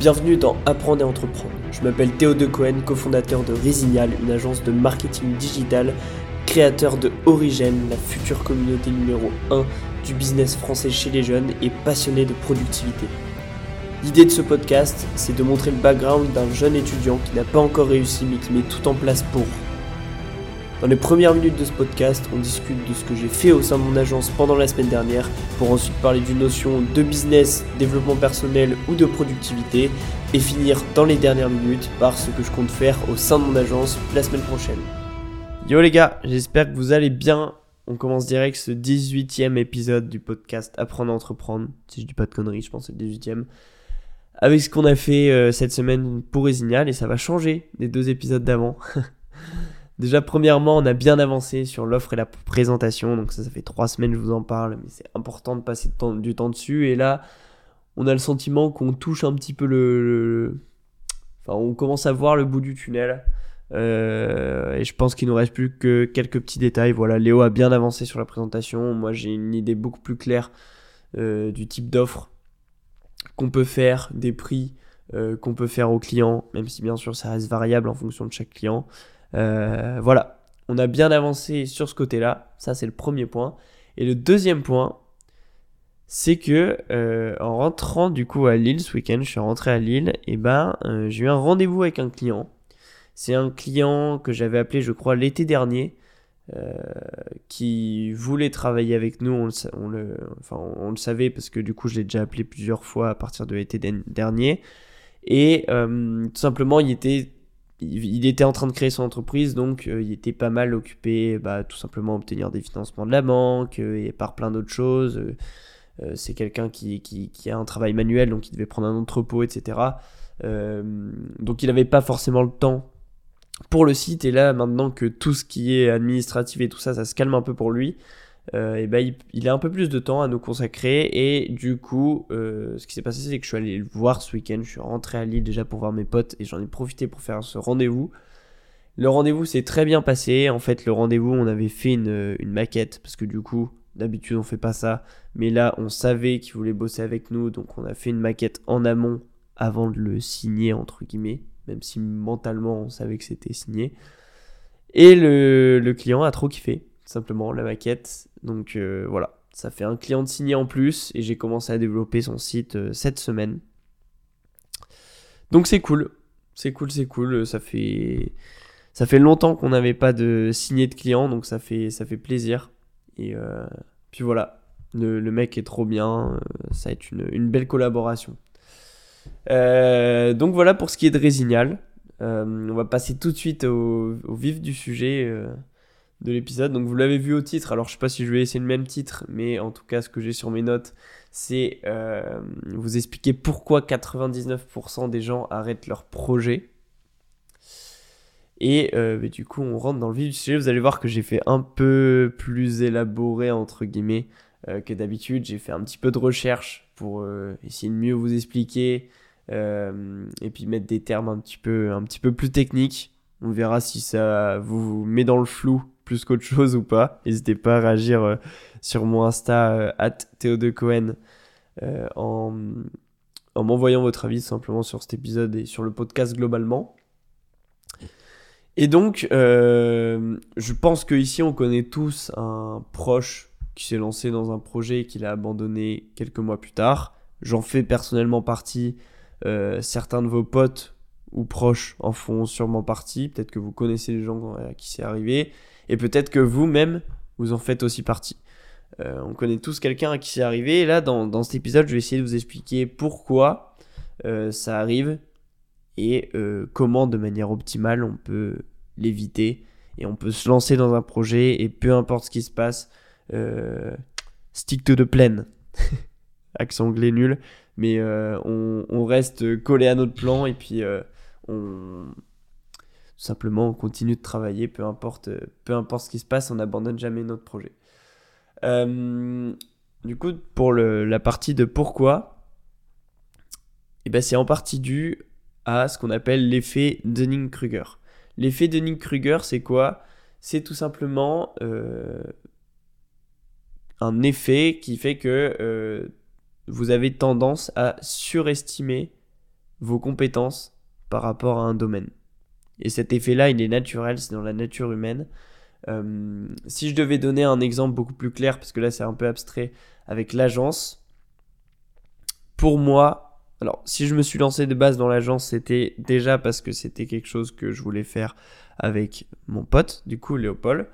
Bienvenue dans Apprendre et Entreprendre. Je m'appelle Théo De Cohen, cofondateur de Resignal, une agence de marketing digital, créateur de Origène, la future communauté numéro 1 du business français chez les jeunes et passionné de productivité. L'idée de ce podcast, c'est de montrer le background d'un jeune étudiant qui n'a pas encore réussi mais qui met tout en place pour. Dans les premières minutes de ce podcast, on discute de ce que j'ai fait au sein de mon agence pendant la semaine dernière, pour ensuite parler d'une notion de business, développement personnel ou de productivité, et finir dans les dernières minutes par ce que je compte faire au sein de mon agence la semaine prochaine. Yo les gars, j'espère que vous allez bien. On commence direct ce 18e épisode du podcast Apprendre à entreprendre. Si je dis pas de conneries, je pense que c'est le 18e. Avec ce qu'on a fait euh, cette semaine pour Resignal, et ça va changer des deux épisodes d'avant. Déjà, premièrement, on a bien avancé sur l'offre et la présentation. Donc ça, ça fait trois semaines que je vous en parle, mais c'est important de passer du temps dessus. Et là, on a le sentiment qu'on touche un petit peu le, Enfin, on commence à voir le bout du tunnel. Euh, et je pense qu'il nous reste plus que quelques petits détails. Voilà, Léo a bien avancé sur la présentation. Moi, j'ai une idée beaucoup plus claire euh, du type d'offre qu'on peut faire, des prix euh, qu'on peut faire aux clients, même si bien sûr ça reste variable en fonction de chaque client. Euh, voilà, on a bien avancé sur ce côté-là. Ça, c'est le premier point. Et le deuxième point, c'est que euh, en rentrant du coup à Lille ce week-end, je suis rentré à Lille, et ben euh, j'ai eu un rendez-vous avec un client. C'est un client que j'avais appelé, je crois, l'été dernier, qui voulait travailler avec nous. On le, on le savait parce que du coup, je l'ai déjà appelé plusieurs fois à partir de l'été dernier. Et tout simplement, il était il, était en train de créer son entreprise, donc euh, il était pas mal occupé, bah, tout simplement à obtenir des financements de la banque euh, et par plein d'autres choses. Euh, c'est quelqu'un qui, qui, qui, a un travail manuel, donc il devait prendre un entrepôt, etc. donc il n'avait pas forcément le temps pour le site. Et là, maintenant que tout ce qui est administratif et tout ça, ça se calme un peu pour lui, euh, et ben, il, a un peu plus de temps à nous consacrer. Et du coup, euh, ce qui s'est passé, c'est que je suis allé le voir ce week-end. Je suis rentré à Lille déjà pour voir mes potes et j'en ai profité pour faire ce rendez-vous. Le rendez-vous s'est très bien passé. En fait, le rendez-vous, on avait fait une, maquette parce que du coup, d'habitude, on fait pas ça. Mais là, on savait qu'il voulait bosser avec nous. Donc, on a fait une maquette en amont avant de le signer, entre guillemets. Même si mentalement, on savait que c'était signé. Et le, le client a trop kiffé simplement la maquette. Donc euh, voilà, ça fait un client de signé en plus et j'ai commencé à développer son site euh, cette semaine. Donc c'est cool, c'est cool, c'est cool. Ça fait ça fait longtemps qu'on n'avait pas de signé de client, donc ça fait ça fait plaisir. Et euh, puis voilà, le, mec est trop bien, ça va être une, belle collaboration. donc voilà pour ce qui est de Résignal. on va passer tout de suite au vif du sujet de l'épisode. Donc vous l'avez vu au titre, alors je sais pas si je vais essayer le même titre, mais en tout cas ce que j'ai sur mes notes, c'est euh, vous expliquer pourquoi 99% des gens arrêtent leur projet. Et euh, du coup on rentre dans le vif du sujet, vous allez voir que j'ai fait un peu plus élaboré entre guillemets euh, que d'habitude. J'ai fait un petit peu de recherche pour essayer de mieux vous expliquer et puis mettre des termes un petit peu, un petit peu plus techniques. On verra si ça vous met dans le flou plus qu'autre chose ou pas. N'hésitez pas à réagir euh, sur mon Insta euh, at Cohen euh, en, en m'envoyant votre avis simplement sur cet épisode et sur le podcast globalement. Et donc, je pense qu'ici, on connaît tous un proche qui s'est lancé dans un projet et qui l'a abandonné quelques mois plus tard. J'en fais personnellement partie. certains de vos potes ou proches en font sûrement partie. Peut-être que vous connaissez les gens à qui c'est arrivé. Et peut-être que vous-même, vous en faites aussi partie. Euh, on connaît tous quelqu'un à qui c'est arrivé. Et là, dans, cet épisode, je vais essayer de vous expliquer pourquoi euh, ça arrive et euh, comment, de manière optimale, on peut l'éviter. Et on peut se lancer dans un projet et peu importe ce qui se passe, stick to the plan. Accent anglais nul. Mais on, reste collé à notre plan et puis on, simplement on continue de travailler, peu importe, peu importe ce qui se passe, on n'abandonne jamais notre projet. Euh, du coup, pour la partie de pourquoi, eh ben c'est en partie dû à ce qu'on appelle l'effet Dunning-Kruger. L'effet Dunning-Kruger, c'est quoi? C'est tout simplement euh, un effet qui fait que euh, vous avez tendance à surestimer vos compétences par rapport à un domaine. Et cet effet-là, il est naturel, c'est dans la nature humaine. Euh, si je devais donner un exemple beaucoup plus clair, parce que là c'est un peu abstrait, avec l'agence, pour moi, alors si je me suis lancé de base dans l'agence, c'était déjà parce que c'était quelque chose que je voulais faire avec mon pote, du coup Léopold,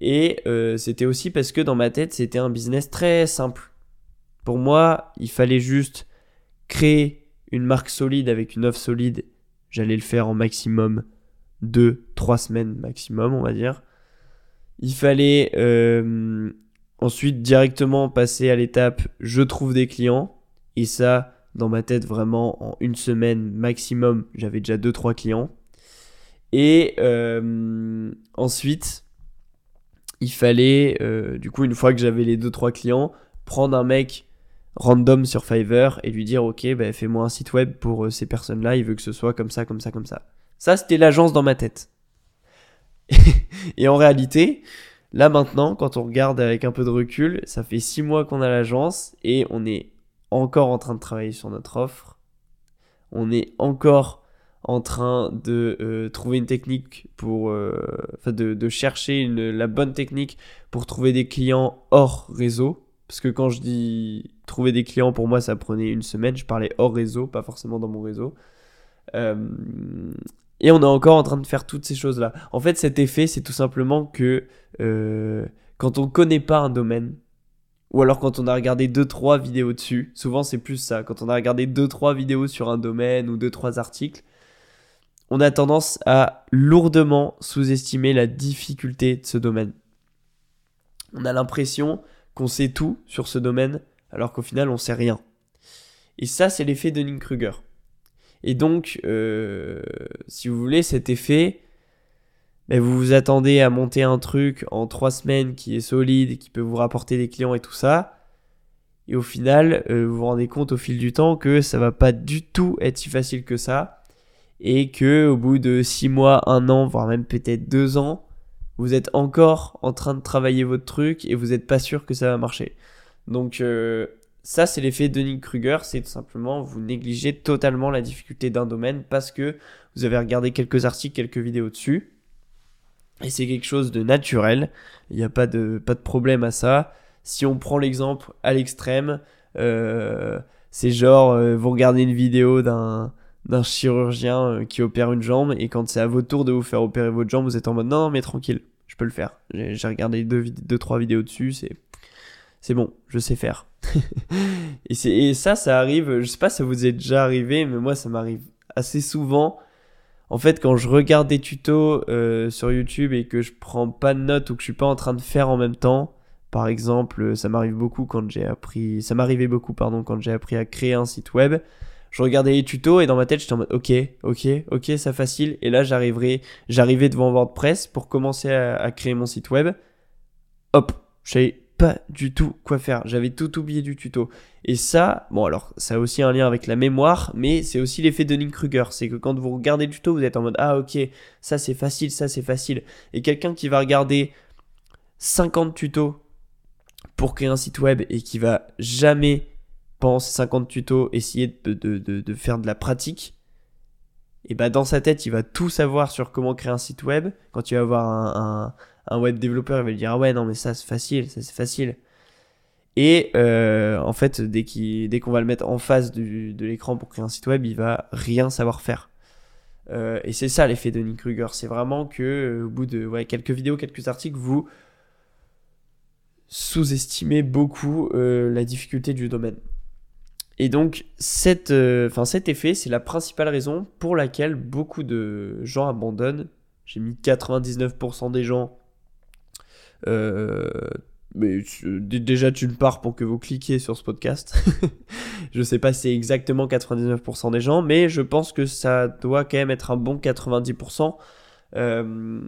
et euh, c'était aussi parce que dans ma tête c'était un business très simple. Pour moi, il fallait juste créer une marque solide avec une offre solide. J'allais le faire en maximum 2-3 semaines maximum, on va dire. Il fallait euh, ensuite directement passer à l'étape je trouve des clients. Et ça, dans ma tête, vraiment, en une semaine maximum, j'avais déjà 2-3 clients. Et euh, ensuite, il fallait, euh, du coup, une fois que j'avais les 2-3 clients, prendre un mec random sur Fiverr et lui dire ok bah, fais-moi un site web pour ces personnes là il veut que ce soit comme ça comme ça comme ça ça c'était l'agence dans ma tête et en réalité, là maintenant, quand on regarde avec un peu de recul, ça fait six mois qu'on a l'agence et on est encore en train de travailler sur notre offre. On est encore en train de euh, trouver une technique pour, euh, de, chercher la bonne technique pour trouver des clients hors réseau. Parce que quand je dis trouver des clients, pour moi, ça prenait une semaine. Je parlais hors réseau, pas forcément dans mon réseau. Euh, et on est encore en train de faire toutes ces choses-là. En fait, cet effet, c'est tout simplement que euh, quand on connaît pas un domaine, ou alors quand on a regardé 2-3 vidéos dessus, souvent c'est plus ça, quand on a regardé 2-3 vidéos sur un domaine ou 2-3 articles, on a tendance à lourdement sous-estimer la difficulté de ce domaine. On a l'impression qu'on sait tout sur ce domaine, alors qu'au final on sait rien. Et ça, c'est l'effet de Dunning-Kruger. Et donc, euh, si vous voulez, cet effet, ben, vous vous attendez à monter un truc en trois semaines qui est solide, qui peut vous rapporter des clients et tout ça. Et au final, euh, vous vous rendez compte au fil du temps que ça va pas du tout être si facile que ça. Et que au bout de six mois, un an, voire même peut-être deux ans, vous êtes encore en train de travailler votre truc et vous n'êtes pas sûr que ça va marcher. Donc euh, ça, c'est l'effet Dunning-Kruger, c'est tout simplement vous négligez totalement la difficulté d'un domaine parce que vous avez regardé quelques articles, quelques vidéos dessus. Et c'est quelque chose de naturel, il n'y a pas de, pas de problème à ça. Si on prend l'exemple à l'extrême, euh, c'est genre, euh, vous regardez une vidéo d'un d'un chirurgien euh, qui opère une jambe et quand c'est à votre tour de vous faire opérer votre jambe, vous êtes en mode non, mais tranquille, je peux le faire. J'ai regardé deux, deux, trois vidéos dessus, c'est c'est bon, je sais faire. et, ça, ça arrive, je sais pas si ça vous est déjà arrivé, mais moi ça m'arrive assez souvent. En fait, quand je regarde des tutos euh, sur YouTube et que je prends pas de notes ou que je suis pas en train de faire en même temps, par exemple, ça m'arrive beaucoup quand j'ai appris, ça m'arrivait beaucoup, pardon, quand j'ai appris à créer un site web. Je regardais les tutos et dans ma tête, j'étais en mode, ok, ok, ok, ça facile. Et là, j'arriverai, j'arrivais devant WordPress pour commencer à, à créer mon site web. Hop, j'ai pas du tout quoi faire. J'avais tout oublié du tuto. Et ça, bon alors, ça a aussi un lien avec la mémoire, mais c'est aussi l'effet de Dunning-Kruger. C'est que quand vous regardez le tuto, vous êtes en mode ah ok, ça c'est facile, ça c'est facile. Et quelqu'un qui va regarder 50 tutos pour créer un site web et qui va jamais pendant ces 50 tutos essayer de, de, faire de la pratique, et bah dans sa tête, il va tout savoir sur comment créer un site web. Quand il va avoir un web développeur, il va lui dire ah ouais non mais ça c'est facile, ça c'est facile. Et euh, en fait, dès qu'on va le mettre en face de l'écran pour créer un site web, il va rien savoir faire. Euh, et c'est ça l'effet de Nick Kruger, c'est vraiment que euh, au bout de quelques vidéos, quelques articles, vous sous-estimez beaucoup la difficulté du domaine. Et donc cet effet, c'est la principale raison pour laquelle beaucoup de gens abandonnent. J'ai mis 99% des gens euh, mais déjà d'une part pour que vous cliquiez sur ce podcast. je sais pas si c'est exactement 99% des gens, mais je pense que ça doit quand même être un bon 90%. Euh,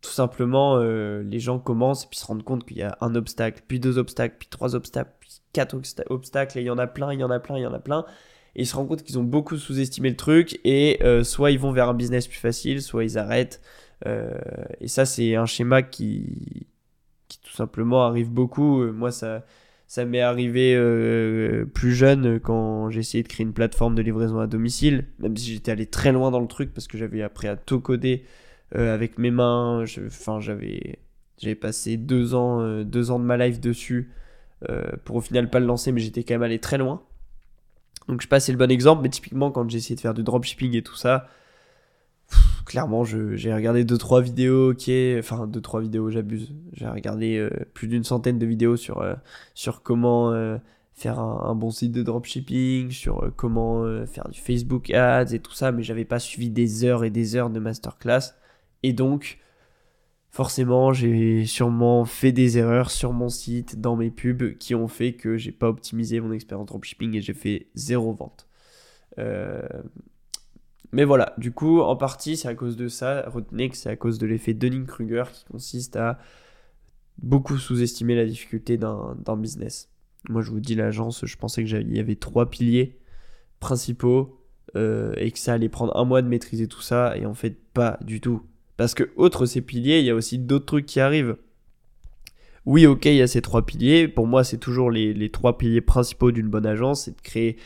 tout simplement, euh, les gens commencent et puis se rendent compte qu'il y a un obstacle, puis deux obstacles, puis trois obstacles, puis quatre obstacles, et il y en a plein, il y en a plein, il y en a plein. Et ils se rendent compte qu'ils ont beaucoup sous-estimé le truc, et soit ils vont vers un business plus facile, soit ils arrêtent. Euh, et ça, c'est un schéma qui, qui tout simplement arrive beaucoup. Euh, moi, ça, Ça m'est arrivé euh, plus jeune quand j'ai essayé de créer une plateforme de livraison à domicile, même si j'étais allé très loin dans le truc parce que j'avais appris à tout coder avec mes mains. Enfin, j'avais j'avais passé deux ans, deux ans de ma life dessus pour au final pas le lancer, mais j'étais quand même allé très loin. Donc je sais pas c'est le bon exemple, mais typiquement quand j'ai essayé de faire du dropshipping et tout ça, clairement j'ai regardé 2-3 vidéos, ok, enfin 2-3 vidéos, j'abuse. J'ai regardé euh, plus d'une centaine de vidéos sur, euh, sur comment euh, faire un, bon site de dropshipping, sur comment faire du Facebook Ads et tout ça, mais j'avais pas suivi des heures et des heures de masterclass. Et donc, forcément, j'ai sûrement fait des erreurs sur mon site, dans mes pubs, qui ont fait que j'ai pas optimisé mon expérience dropshipping et j'ai fait zéro vente. Euh, mais voilà, du coup, en partie, c'est à cause de ça. Retenez que c'est à cause de l'effet Dunning-Kruger qui consiste à beaucoup sous-estimer la difficulté d'un business. Moi, je vous dis, l'agence, je pensais qu'il y avait trois piliers principaux euh, et que ça allait prendre un mois de maîtriser tout ça, et en fait, pas du tout. Parce que, outre ces piliers, il y a aussi d'autres trucs qui arrivent. Oui, ok, il y a ces trois piliers. Pour moi, c'est toujours les, trois piliers principaux d'une bonne agence. C'est de créer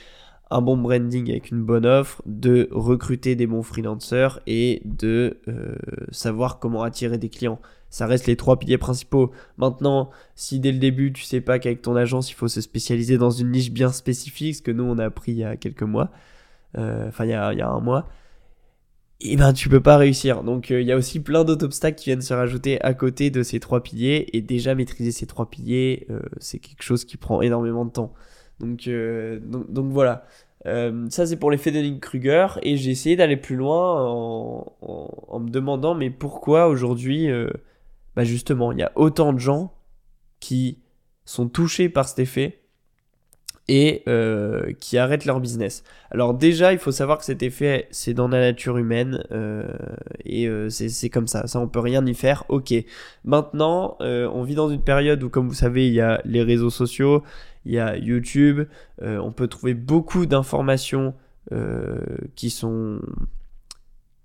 un bon branding avec une bonne offre, de recruter des bons freelancers et de euh, savoir comment attirer des clients. Ça reste les trois piliers principaux. Maintenant, si dès le début tu sais pas qu'avec ton agence il faut se spécialiser dans une niche bien spécifique, ce que nous on a appris il y a quelques mois, euh, enfin il y a, un mois, et eh ben tu peux pas réussir. Donc euh, il y a aussi plein d'autres obstacles qui viennent se rajouter à côté de ces trois piliers et déjà maîtriser ces trois piliers, c'est quelque chose qui prend énormément de temps. Donc euh, donc, donc, voilà. ça c'est pour l'effet de Kruger et j'ai essayé d'aller plus loin en, en, me demandant mais pourquoi aujourd'hui bah justement il y a autant de gens qui sont touchés par cet effet et euh, qui arrêtent leur business. Alors déjà, il faut savoir que cet effet, c'est dans la nature humaine euh, et euh, c'est comme ça. Ça, on peut rien y faire. Ok. Maintenant, on vit dans une période où, comme vous savez, il y a les réseaux sociaux, il y a YouTube. on peut trouver beaucoup d'informations qui sont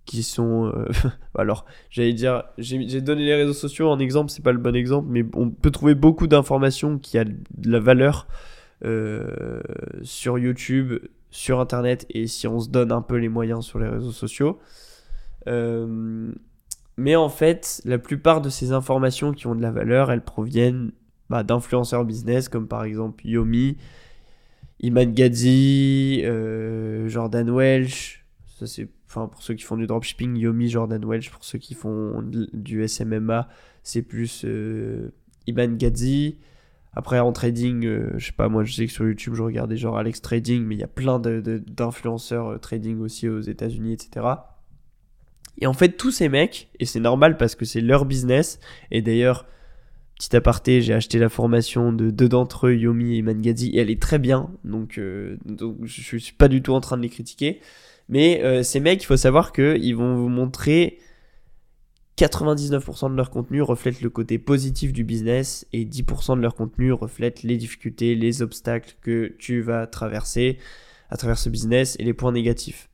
qui sont alors j'allais dire j'ai donné les réseaux sociaux en exemple c'est pas le bon exemple mais on peut trouver beaucoup d'informations qui a de la valeur euh, sur YouTube, sur Internet et si on se donne un peu les moyens sur les réseaux sociaux. Euh, mais en fait, la plupart de ces informations qui ont de la valeur, elles proviennent bah, d'influenceurs business comme par exemple Yomi, Iman Gadzi, euh, Jordan Welch. Ça c'est, enfin pour ceux qui font du dropshipping, Yomi, Jordan Welch. Pour ceux qui font du SMMA, c'est plus Iman Gadzi. Après, en trading, euh, je sais pas, moi je sais que sur YouTube, je regardais genre Alex Trading, mais il y a plein d'influenceurs de, euh, trading aussi aux États-Unis, etc. Et en fait, tous ces mecs, et c'est normal parce que c'est leur business, et d'ailleurs, petit aparté, j'ai acheté la formation de deux d'entre eux, Yomi et Mangazi, et elle est très bien, donc, euh, donc je suis pas du tout en train de les critiquer. Mais ces mecs, il faut savoir qu'ils vont vous montrer 99% de leur contenu reflète le côté positif du business et 10% de leur contenu reflète les difficultés, les obstacles que tu vas traverser à travers ce business et les points négatifs.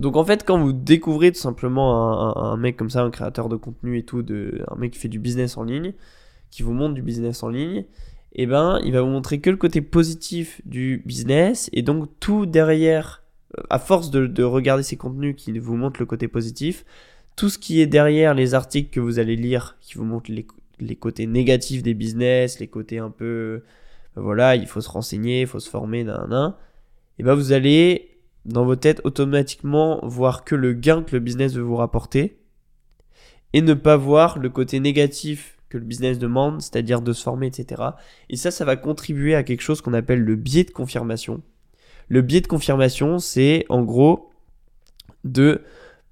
Donc en fait, quand vous découvrez tout simplement un, mec comme ça, un créateur de contenu et tout, un mec qui fait du business en ligne, qui vous montre du business en ligne, eh ben, il va vous montrer que le côté positif du business et donc tout derrière, à force de, de regarder ces contenus qui vous montrent le côté positif, tout ce qui est derrière les articles que vous allez lire, qui vous montrent les, côtés négatifs des business, les côtés un peu, ben voilà, il faut se renseigner, il faut se former, nan, et ben vous allez dans vos têtes automatiquement voir que le gain que le business veut vous rapporter et ne pas voir le côté négatif que le business demande, c'est-à-dire de se former, etc. Et ça, ça va contribuer à quelque chose qu'on appelle le biais de confirmation. Le biais de confirmation, c'est en gros de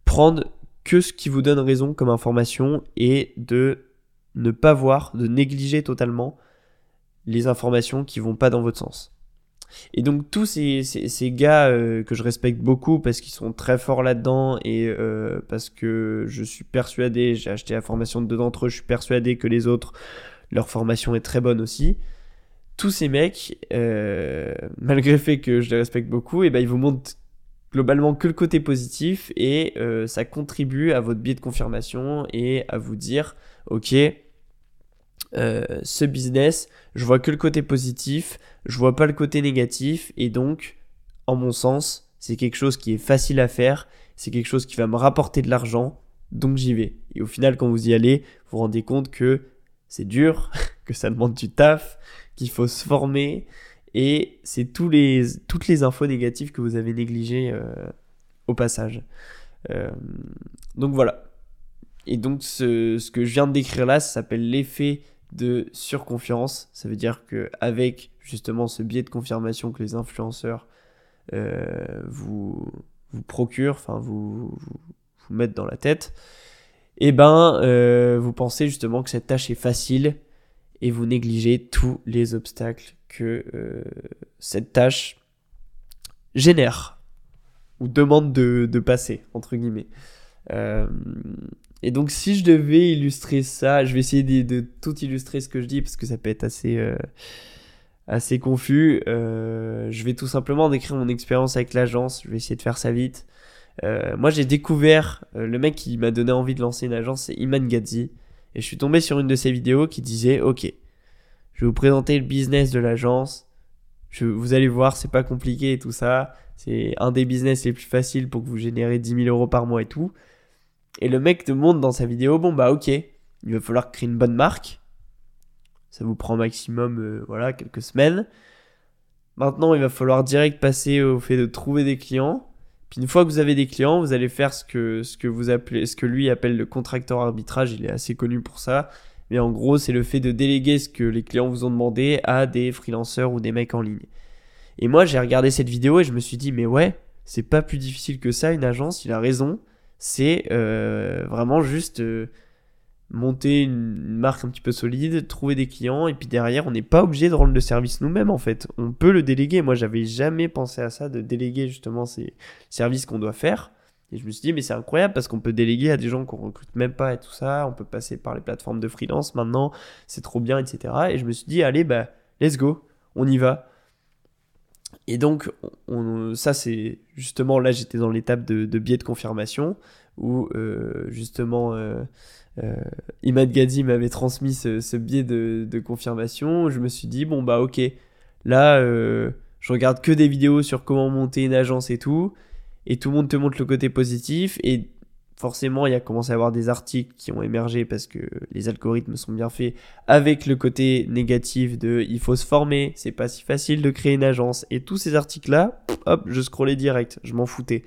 prendre que ce qui vous donne raison comme information et de ne pas voir, de négliger totalement les informations qui vont pas dans votre sens. Et donc tous ces, gars euh, que je respecte beaucoup parce qu'ils sont très forts là-dedans et euh, parce que je suis persuadé, j'ai acheté la formation de deux d'entre eux, je suis persuadé que les autres, leur formation est très bonne aussi. Tous ces mecs, euh, malgré le fait que je les respecte beaucoup, et eh ben ils vous montrent globalement que le côté positif et euh, ça contribue à votre biais de confirmation et à vous dire ok euh, ce business, je vois que le côté positif, je vois pas le côté négatif, et donc, en mon sens, c'est quelque chose qui est facile à faire, c'est quelque chose qui va me rapporter de l'argent, donc j'y vais. Et au final, quand vous y allez, vous vous rendez compte que c'est dur, que ça demande du taf, qu'il faut se former, et c'est toutes les infos négatives que vous avez négligées euh, au passage. Euh, donc voilà. Et donc ce, que je viens de décrire là, ça s'appelle l'effet de surconfiance. Ça veut dire que avec justement ce biais de confirmation que les influenceurs euh, vous, procurent, enfin vous, mettent dans la tête, eh ben vous pensez justement que cette tâche est facile et vous négligez tous les obstacles que euh, cette tâche génère ou demande de, de passer, entre guillemets. Euh, et donc si je devais illustrer ça, je vais essayer de, tout illustrer ce que je dis parce que ça peut être assez, euh, assez confus. Euh, je vais tout simplement décrire mon expérience avec l'agence, je vais essayer de faire ça vite. Euh, moi j'ai découvert, euh, le mec qui m'a donné envie de lancer une agence, c'est Iman Gadzi. Et je suis tombé sur une de ses vidéos qui disait, ok, je vais vous présenter le business de l'agence. Vous allez voir, c'est pas compliqué et tout ça. C'est un des business les plus faciles pour que vous générez 10 000 euros par mois et tout. Et le mec te montre dans sa vidéo, bon bah ok, il va falloir créer une bonne marque. Ça vous prend maximum, euh, voilà, quelques semaines. Maintenant, il va falloir direct passer au fait de trouver des clients. Puis une fois que vous avez des clients, vous allez faire ce que, ce que vous appelez, ce que lui appelle le contracteur arbitrage. Il est assez connu pour ça. Mais en gros, c'est le fait de déléguer ce que les clients vous ont demandé à des freelanceurs ou des mecs en ligne. Et moi, j'ai regardé cette vidéo et je me suis dit, mais ouais, c'est pas plus difficile que ça, une agence, il a raison. C'est euh, vraiment juste euh, monter une marque un petit peu solide, trouver des clients, et puis derrière, on n'est pas obligé de rendre le service nous-mêmes, en fait. On peut le déléguer. Moi, j'avais jamais pensé à ça, de déléguer justement ces services qu'on doit faire. Et je me suis dit, mais c'est incroyable parce qu'on peut déléguer à des gens qu'on recrute même pas et tout ça. On peut passer par les plateformes de freelance maintenant. C'est trop bien, etc. Et je me suis dit, allez, bah, let's go. On y va. Et donc, on, ça, c'est justement là, j'étais dans l'étape de, biais de confirmation où euh, justement euh, euh, Imad Gadi m'avait transmis ce, biais de, de, confirmation. Je me suis dit, bon, bah, ok, là, je regarde que des vidéos sur comment monter une agence et tout et tout le monde te montre le côté positif et forcément il y a commencé à avoir des articles qui ont émergé parce que les algorithmes sont bien faits avec le côté négatif de il faut se former, c'est pas si facile de créer une agence et tous ces articles là, hop, je scrollais direct, je m'en foutais.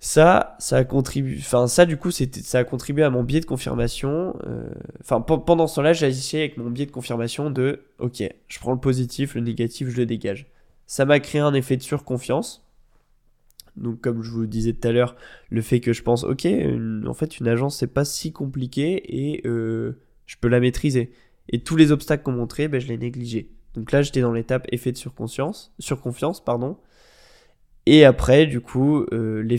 Ça, ça a contribué, enfin ça du coup c'était, ça a contribué à mon biais de confirmation. Enfin euh, pendant ce temps-là, j'agissais avec mon biais de confirmation de ok, je prends le positif, le négatif, je le dégage. Ça m'a créé un effet de surconfiance donc comme je vous disais tout à l'heure, le fait que je pense, ok, en fait une agence c'est pas si compliqué et euh, je peux la maîtriser. Et tous les obstacles qu'on montrait, ben, je les négligeais. Donc là j'étais dans l'étape effet de surconfiance, pardon. Et après, du coup, euh,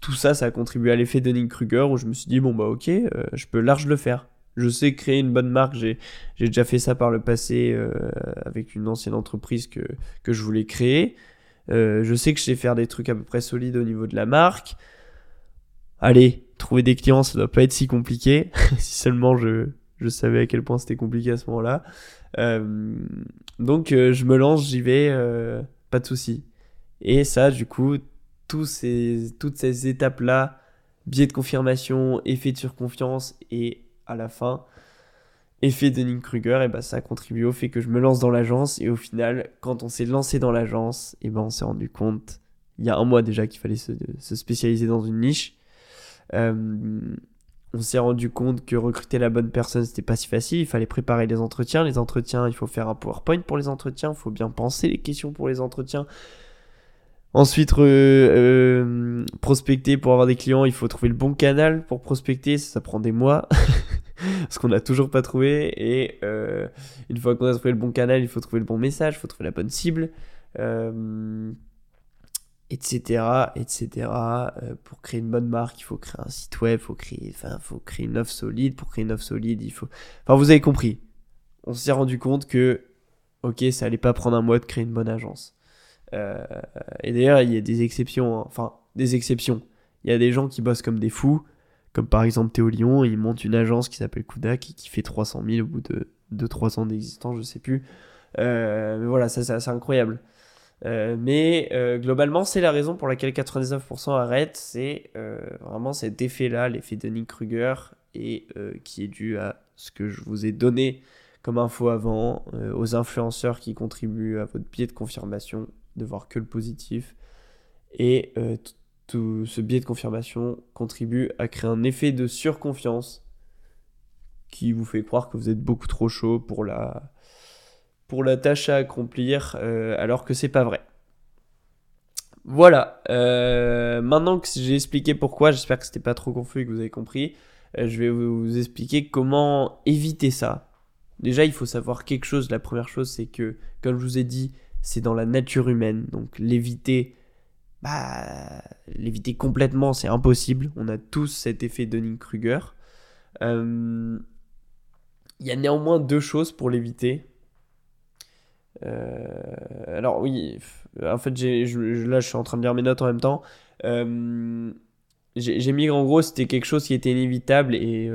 tout ça, ça a contribué à l'effet Dunning-Kruger où je me suis dit, bon bah ok, euh, je peux large le faire. Je sais créer une bonne marque, j'ai déjà fait ça par le passé avec une ancienne entreprise que, que je voulais créer. Euh, je sais que je sais faire des trucs à peu près solides au niveau de la marque. Allez, trouver des clients, ça doit pas être si compliqué. si seulement je, je savais à quel point c'était compliqué à ce moment-là. Euh, donc euh, je me lance, j'y vais, euh, pas de souci. Et ça, du coup, tous ces, toutes ces étapes-là, biais de confirmation, effet de surconfiance et à la fin, effet Dunning-Kruger, et bah ça a contribué au fait que je me lance dans l'agence. Et au final, quand on s'est lancé dans l'agence, et ben on s'est rendu compte, il y a un mois déjà, qu'il fallait se, se, spécialiser dans une niche. Euh, on s'est rendu compte que recruter la bonne personne, c'était pas si facile. Il fallait préparer les entretiens. Les entretiens, il faut faire un PowerPoint pour les entretiens. Il faut bien penser les questions pour les entretiens. Ensuite, euh, prospecter pour avoir des clients, il faut trouver le bon canal pour prospecter. Ça prend des mois. parce qu'on n'a toujours pas trouvé. Et euh, une fois qu'on a trouvé le bon canal, il faut trouver le bon message, il faut trouver la bonne cible, euh, etc., etc. Euh, pour créer une bonne marque, il faut créer un site web, faut créer, enfin, faut créer une offre solide. Pour créer une offre solide, il faut, enfin, vous avez compris. On s'est rendu compte que, ok, ça allait pas prendre un mois de créer une bonne agence. Et d'ailleurs, il y a des exceptions, hein. enfin, des exceptions. Il y a des gens qui bossent comme des fous Comme par exemple Théo Lyon, il monte une agence qui s'appelle Kudak et qui fait 300 000 au bout de 2-3 ans d'existence, je sais plus. mais voilà, ça c'est incroyable. mais globalement, c'est la raison pour laquelle 99% arrêtent. C'est vraiment cet effet-là, l'effet de Nick Kruger, et qui est dû à ce que je vous ai donné comme info avant, euh, aux influenceurs qui contribuent à votre biais de confirmation, de voir que le positif. Et euh, tout ce biais de confirmation contribue à créer un effet de surconfiance qui vous fait croire que vous êtes beaucoup trop chaud pour la, tâche à accomplir, euh, alors que c'est pas vrai. Voilà. maintenant que j'ai expliqué pourquoi, j'espère que c'était pas trop confus et que vous avez compris. je vais vous expliquer comment éviter ça. Déjà, il faut savoir quelque chose. La première chose, c'est que, comme je vous ai dit, c'est dans la nature humaine. Donc, l'éviter, bah, l'éviter complètement, c'est impossible. On a tous cet effet Dunning-Kruger. Euh, il y a néanmoins deux choses pour l'éviter. Euh, alors oui, en fait, là je suis en train de lire mes notes en même temps. Euh, j'ai mis en gros c'était quelque chose qui était inévitable et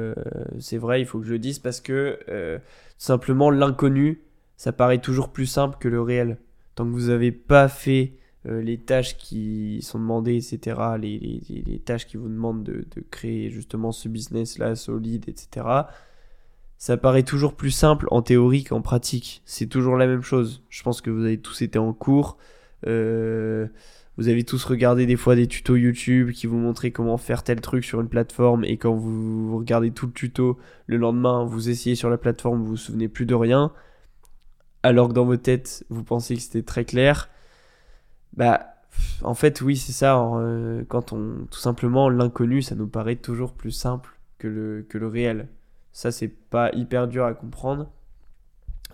c'est vrai il faut que je le dise parce que simplement l'inconnu ça paraît toujours plus simple que le réel tant que vous n'avez pas fait euh, les tâches qui sont demandées etc les, les, tâches qui vous demandent de, de, créer justement ce business là solide etc ça paraît toujours plus simple en théorie qu'en pratique. C'est toujours la même chose. Je pense que vous avez tous été en cours. Euh, vous avez tous regardé des fois des tutos YouTube qui vous montraient comment faire tel truc sur une plateforme et quand vous regardez tout le tuto, le lendemain, vous essayez sur la plateforme, vous vous souvenez plus de rien, alors que dans vos têtes, vous pensez que c'était très clair. Bah, en fait, oui, c'est ça. Euh, quand on, tout simplement, l'inconnu, ça nous paraît toujours plus simple que le, que le réel. Ça, c'est pas hyper dur à comprendre.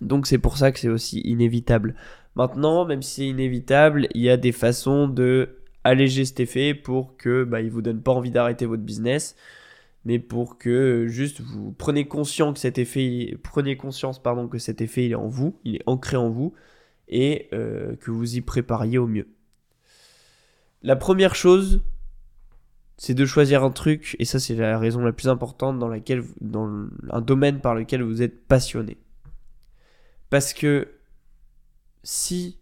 Donc, c'est pour ça que c'est aussi inévitable. Maintenant, même si c'est inévitable, il y a des façons de alléger cet effet pour que bah, il vous donne pas envie d'arrêter votre business, mais pour que juste vous prenez conscience que cet effet, prenez conscience pardon que cet effet il est en vous, il est ancré en vous et euh, que vous y prépariez au mieux. La première chose, c'est de choisir un truc et ça c'est la raison la plus importante dans laquelle dans un domaine par lequel vous êtes passionné. Parce que si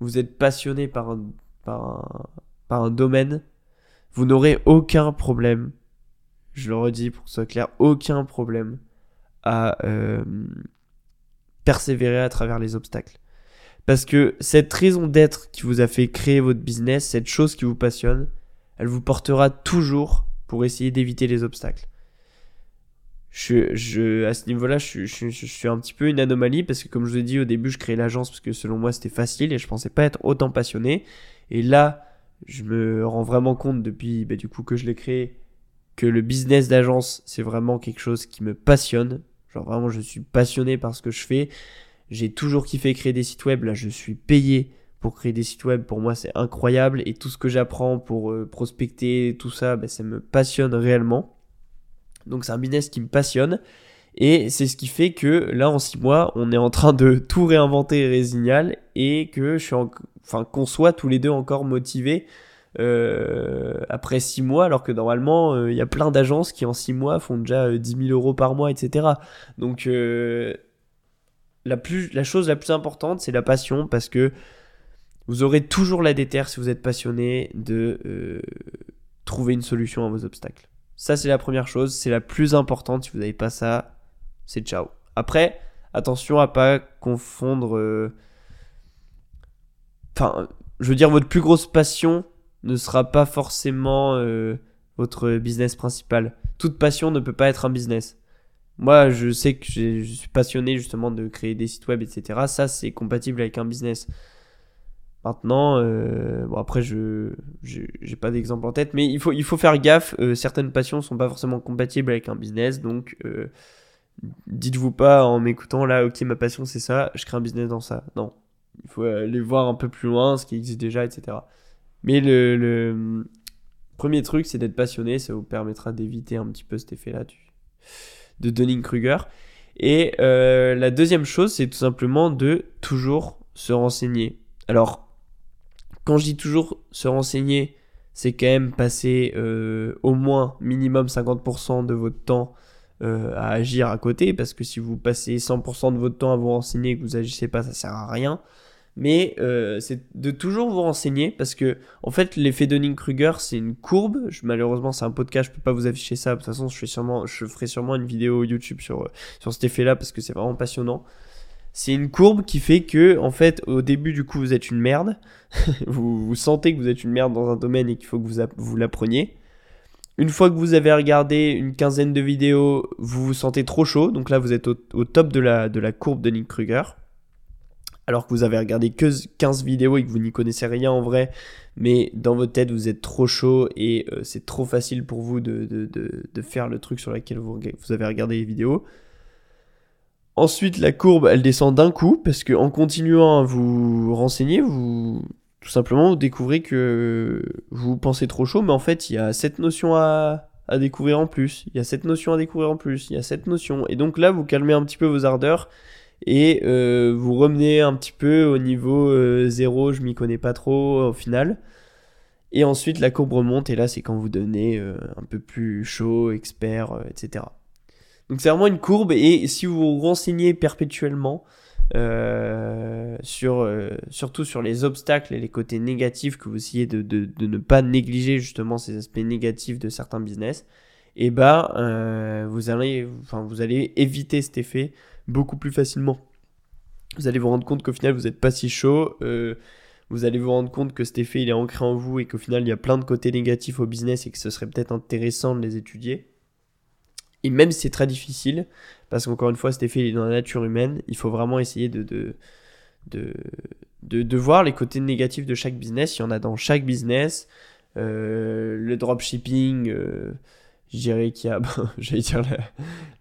vous êtes passionné par un, par un, domaine, vous n'aurez aucun problème, je le redis pour que ce soit clair, aucun problème à euh, persévérer à travers les obstacles. Parce que cette raison d'être qui vous a fait créer votre business, cette chose qui vous passionne, elle vous portera toujours pour essayer d'éviter les obstacles je, à ce niveau-là, je, suis un petit peu une anomalie parce que, comme je vous ai dit au début, je créais l'agence parce que selon moi c'était facile et je pensais pas être autant passionné. Et là, je me rends vraiment compte depuis bah, du coup que je l'ai créé que le business d'agence c'est vraiment quelque chose qui me passionne. Genre vraiment, je suis passionné par ce que je fais. J'ai toujours kiffé créer des sites web. Là, je suis payé pour créer des sites web. Pour moi, c'est incroyable et tout ce que j'apprends pour euh, prospecter, tout ça, bah, ça me passionne réellement. Donc c'est un business qui me passionne. Et c'est ce qui fait que là, en six mois, on est en train de tout réinventer Résignal et que je suis enfin, qu'on soit tous les deux encore motivés euh, après six mois, alors que normalement, euh, il y a plein d'agences qui en six mois font déjà 10 euh, 000 euros par mois, etc. Donc, la, plus, la chose la plus importante, c'est la passion parce que vous aurez toujours la déterre si vous êtes passionné de trouver une solution à vos obstacles. Ça, c'est la première chose. C'est la plus importante. Si vous n'avez pas ça, c'est ciao. Après, attention à pas confondre. Euh, enfin, je veux dire, votre plus grosse passion ne sera pas forcément euh, votre business principal. Toute passion ne peut pas être un business. Moi, je sais que je suis passionné justement de créer des sites web, etc. Ça, c'est compatible avec un business. Maintenant, euh, bon après je j'ai pas d'exemple en tête, mais il faut il faut faire gaffe. Euh, certaines passions sont pas forcément compatibles avec un business, donc euh, dites-vous pas en m'écoutant là, ok ma passion c'est ça, je crée un business dans ça. Non, il faut aller voir un peu plus loin ce qui existe déjà, etc. Mais le, le premier truc c'est d'être passionné, ça vous permettra d'éviter un petit peu cet effet-là de Dunning-Kruger. Et la deuxième chose c'est tout simplement de toujours se renseigner. Alors quand je dis toujours se renseigner, c'est quand même passer euh, au moins minimum 50% de votre temps euh, à agir à côté, parce que si vous passez 100% de votre temps à vous renseigner et que vous agissez pas, ça sert à rien. Mais euh, c'est de toujours vous renseigner, parce que en fait l'effet Dunning-Kruger c'est une courbe. malheureusement c'est un podcast, je peux pas vous afficher ça. De toute façon je, fais sûrement, je ferai sûrement une vidéo YouTube sur, sur cet effet-là, parce que c'est vraiment passionnant. C'est une courbe qui fait que, en fait, au début, du coup, vous êtes une merde. vous, vous, sentez que vous êtes une merde dans un domaine et qu'il faut que vous, vous l'appreniez. Une fois que vous avez regardé une quinzaine de vidéos, vous vous sentez trop chaud. Donc là, vous êtes au, top de la, de la courbe de Nick Kruger. Alors que vous avez regardé que 15 vidéos et que vous n'y connaissez rien en vrai. Mais dans votre tête, vous êtes trop chaud et euh, c'est trop facile pour vous de, de, de, faire le truc sur lequel vous, vous avez regardé les vidéos. Ensuite, la courbe, elle descend d'un coup parce que en continuant à vous renseigner, vous tout simplement vous découvrez que vous pensez trop chaud, mais en fait, il y a cette notion à, découvrir en plus, il y a cette notion à découvrir en plus, il y a cette notion. Et donc là, vous calmez un petit peu vos ardeurs et euh, vous remenez un petit peu au niveau euh, zéro, je m'y connais pas trop au final. Et ensuite, la courbe remonte et là, c'est quand vous devenez euh, un peu plus chaud, expert, etc. Donc c'est vraiment une courbe et si vous vous renseignez perpétuellement euh, sur, euh, surtout sur les obstacles et les côtés négatifs que vous essayez de, de, ne pas négliger justement ces aspects négatifs de certains business, et eh bah ben, euh, vous, allez, enfin, vous allez éviter cet effet beaucoup plus facilement. Vous allez vous rendre compte qu'au final vous n'êtes pas si chaud. vous allez vous rendre compte que cet effet il est ancré en vous et qu'au final il y a plein de côtés négatifs au business et que ce serait peut-être intéressant de les étudier. Et même si c'est très difficile, parce qu'encore une fois, cet effet est dans la nature humaine, il faut vraiment essayer de, de, de, de, voir les côtés négatifs de chaque business. Il y en a dans chaque business. Euh, le dropshipping, euh, je dirais qu'il y a, j'allais dire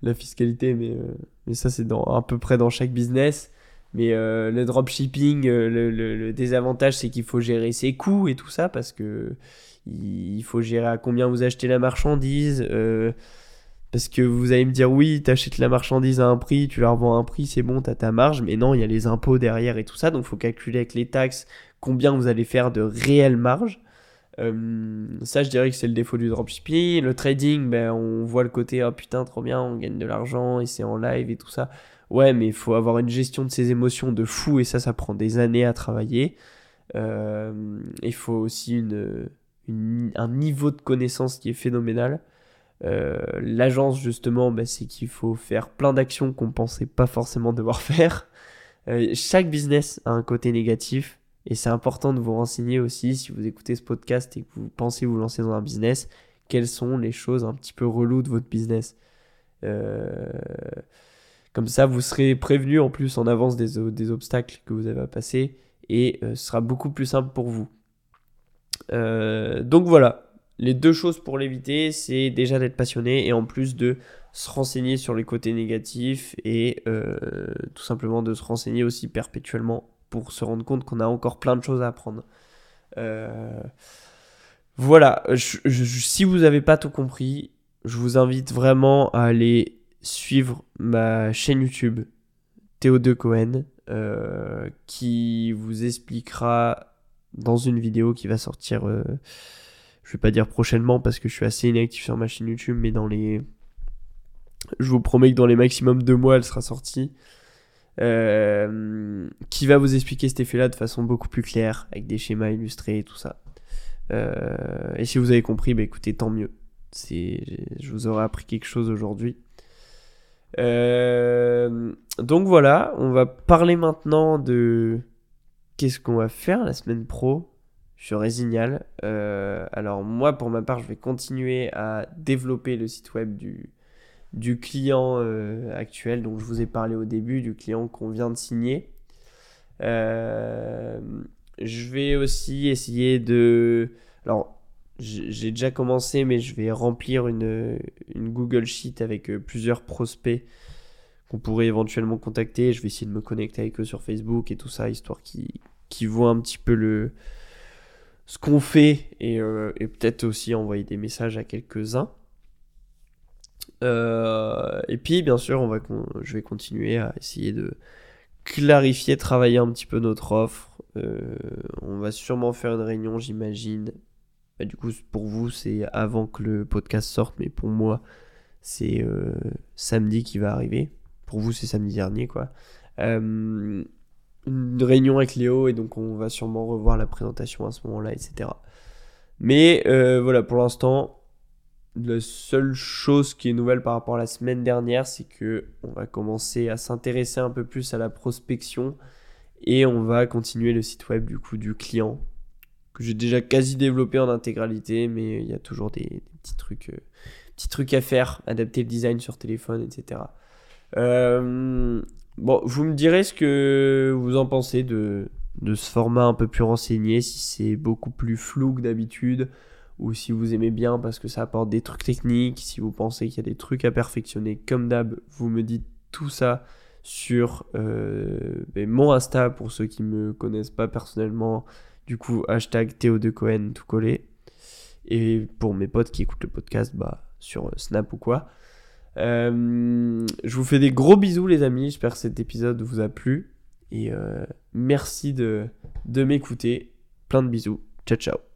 la, fiscalité, mais, euh, mais ça c'est dans, à peu près dans chaque business. Mais le dropshipping, le, le, désavantage c'est qu'il faut gérer ses coûts et tout ça parce que il faut gérer à combien vous achetez la marchandise. Parce que vous allez me dire, oui, t'achètes la marchandise à un prix, tu la revends à un prix, c'est bon, t'as ta marge. Mais non, il y a les impôts derrière et tout ça. Donc, faut calculer avec les taxes combien vous allez faire de réelle marge. Euh, ça, je dirais que c'est le défaut du dropshipping. Le trading, ben, on voit le côté, oh putain, trop bien, on gagne de l'argent et c'est en live et tout ça. Ouais, mais il faut avoir une gestion de ses émotions de fou et ça, ça prend des années à travailler. Euh, il faut aussi une, un niveau de connaissance qui est phénoménal. Euh, l'agence, justement, bah, c'est qu'il faut faire plein d'actions qu'on pensait pas forcément devoir faire. Chaque business a un côté négatif et c'est important de vous renseigner aussi si vous écoutez ce podcast et que vous pensez vous lancer dans un business, quelles sont les choses un petit peu reloues de votre business. Euh, comme ça, vous serez prévenu en plus en avance des, des obstacles que vous avez à passer et ce sera beaucoup plus simple pour vous. donc voilà, les deux choses pour l'éviter, c'est déjà d'être passionné et en plus de se renseigner sur les côtés négatifs et euh, tout simplement de se renseigner aussi perpétuellement pour se rendre compte qu'on a encore plein de choses à apprendre. Euh, voilà, si vous n'avez pas tout compris, je vous invite vraiment à aller suivre ma chaîne YouTube Théo2 Cohen euh, qui vous expliquera dans une vidéo qui va sortir je vais pas dire prochainement parce que je suis assez inactif sur ma chaîne YouTube, mais dans les. Je vous promets que dans les maximum deux mois, elle sera sortie. Euh, qui va vous expliquer cet effet-là de façon beaucoup plus claire, avec des schémas illustrés et tout ça. Euh, et si vous avez compris, bah écoutez, tant mieux. Je vous aurais appris quelque chose aujourd'hui. Euh, donc voilà, on va parler maintenant de qu'est-ce qu'on va faire la semaine pro résignal. Euh, alors moi, pour ma part, je vais continuer à développer le site web du, du client euh, actuel dont je vous ai parlé au début, du client qu'on vient de signer. Euh, je vais aussi essayer de... Alors, j'ai déjà commencé, mais je vais remplir une, une Google Sheet avec plusieurs prospects qu'on pourrait éventuellement contacter. Je vais essayer de me connecter avec eux sur Facebook et tout ça, histoire qu'ils qui voient un petit peu le, ce qu'on fait euh, et, peut-être aussi envoyer des messages à quelques-uns. Euh, et puis, bien sûr, on va, je vais continuer à essayer de clarifier, travailler un petit peu notre offre. Euh, on va sûrement faire une réunion, j'imagine, bah, du coup, pour vous, c'est avant que le podcast sorte, mais pour moi, c'est samedi qui va arriver. Pour vous, c'est samedi dernier, quoi. une réunion avec Léo, et donc on va sûrement revoir la présentation à ce moment-là, etc. Mais voilà, pour l'instant, la seule chose qui est nouvelle par rapport à la semaine dernière, c'est que on va commencer à s'intéresser un peu plus à la prospection et on va continuer le site web du coup du client que j'ai déjà quasi développé en intégralité, mais il y a toujours des, petits trucs, euh, petits trucs à faire, adapter le design sur téléphone, etc. Euh, bon, vous me direz ce que vous en pensez de, de ce format un peu plus renseigné, si c'est beaucoup plus flou que d'habitude ou si vous aimez bien parce que ça apporte des trucs techniques, si vous pensez qu'il y a des trucs à perfectionner, comme d'hab, vous me dites tout ça sur euh, ben, mon Insta pour ceux qui me connaissent pas personnellement. Du coup, hashtag Théo de Cohen tout collé. Et pour mes potes qui écoutent le podcast, bah, sur euh, Snap ou quoi. Euh, je vous fais des gros bisous les amis, j'espère que cet épisode vous a plu. Et merci de m'écouter. Plein de bisous. Ciao ciao.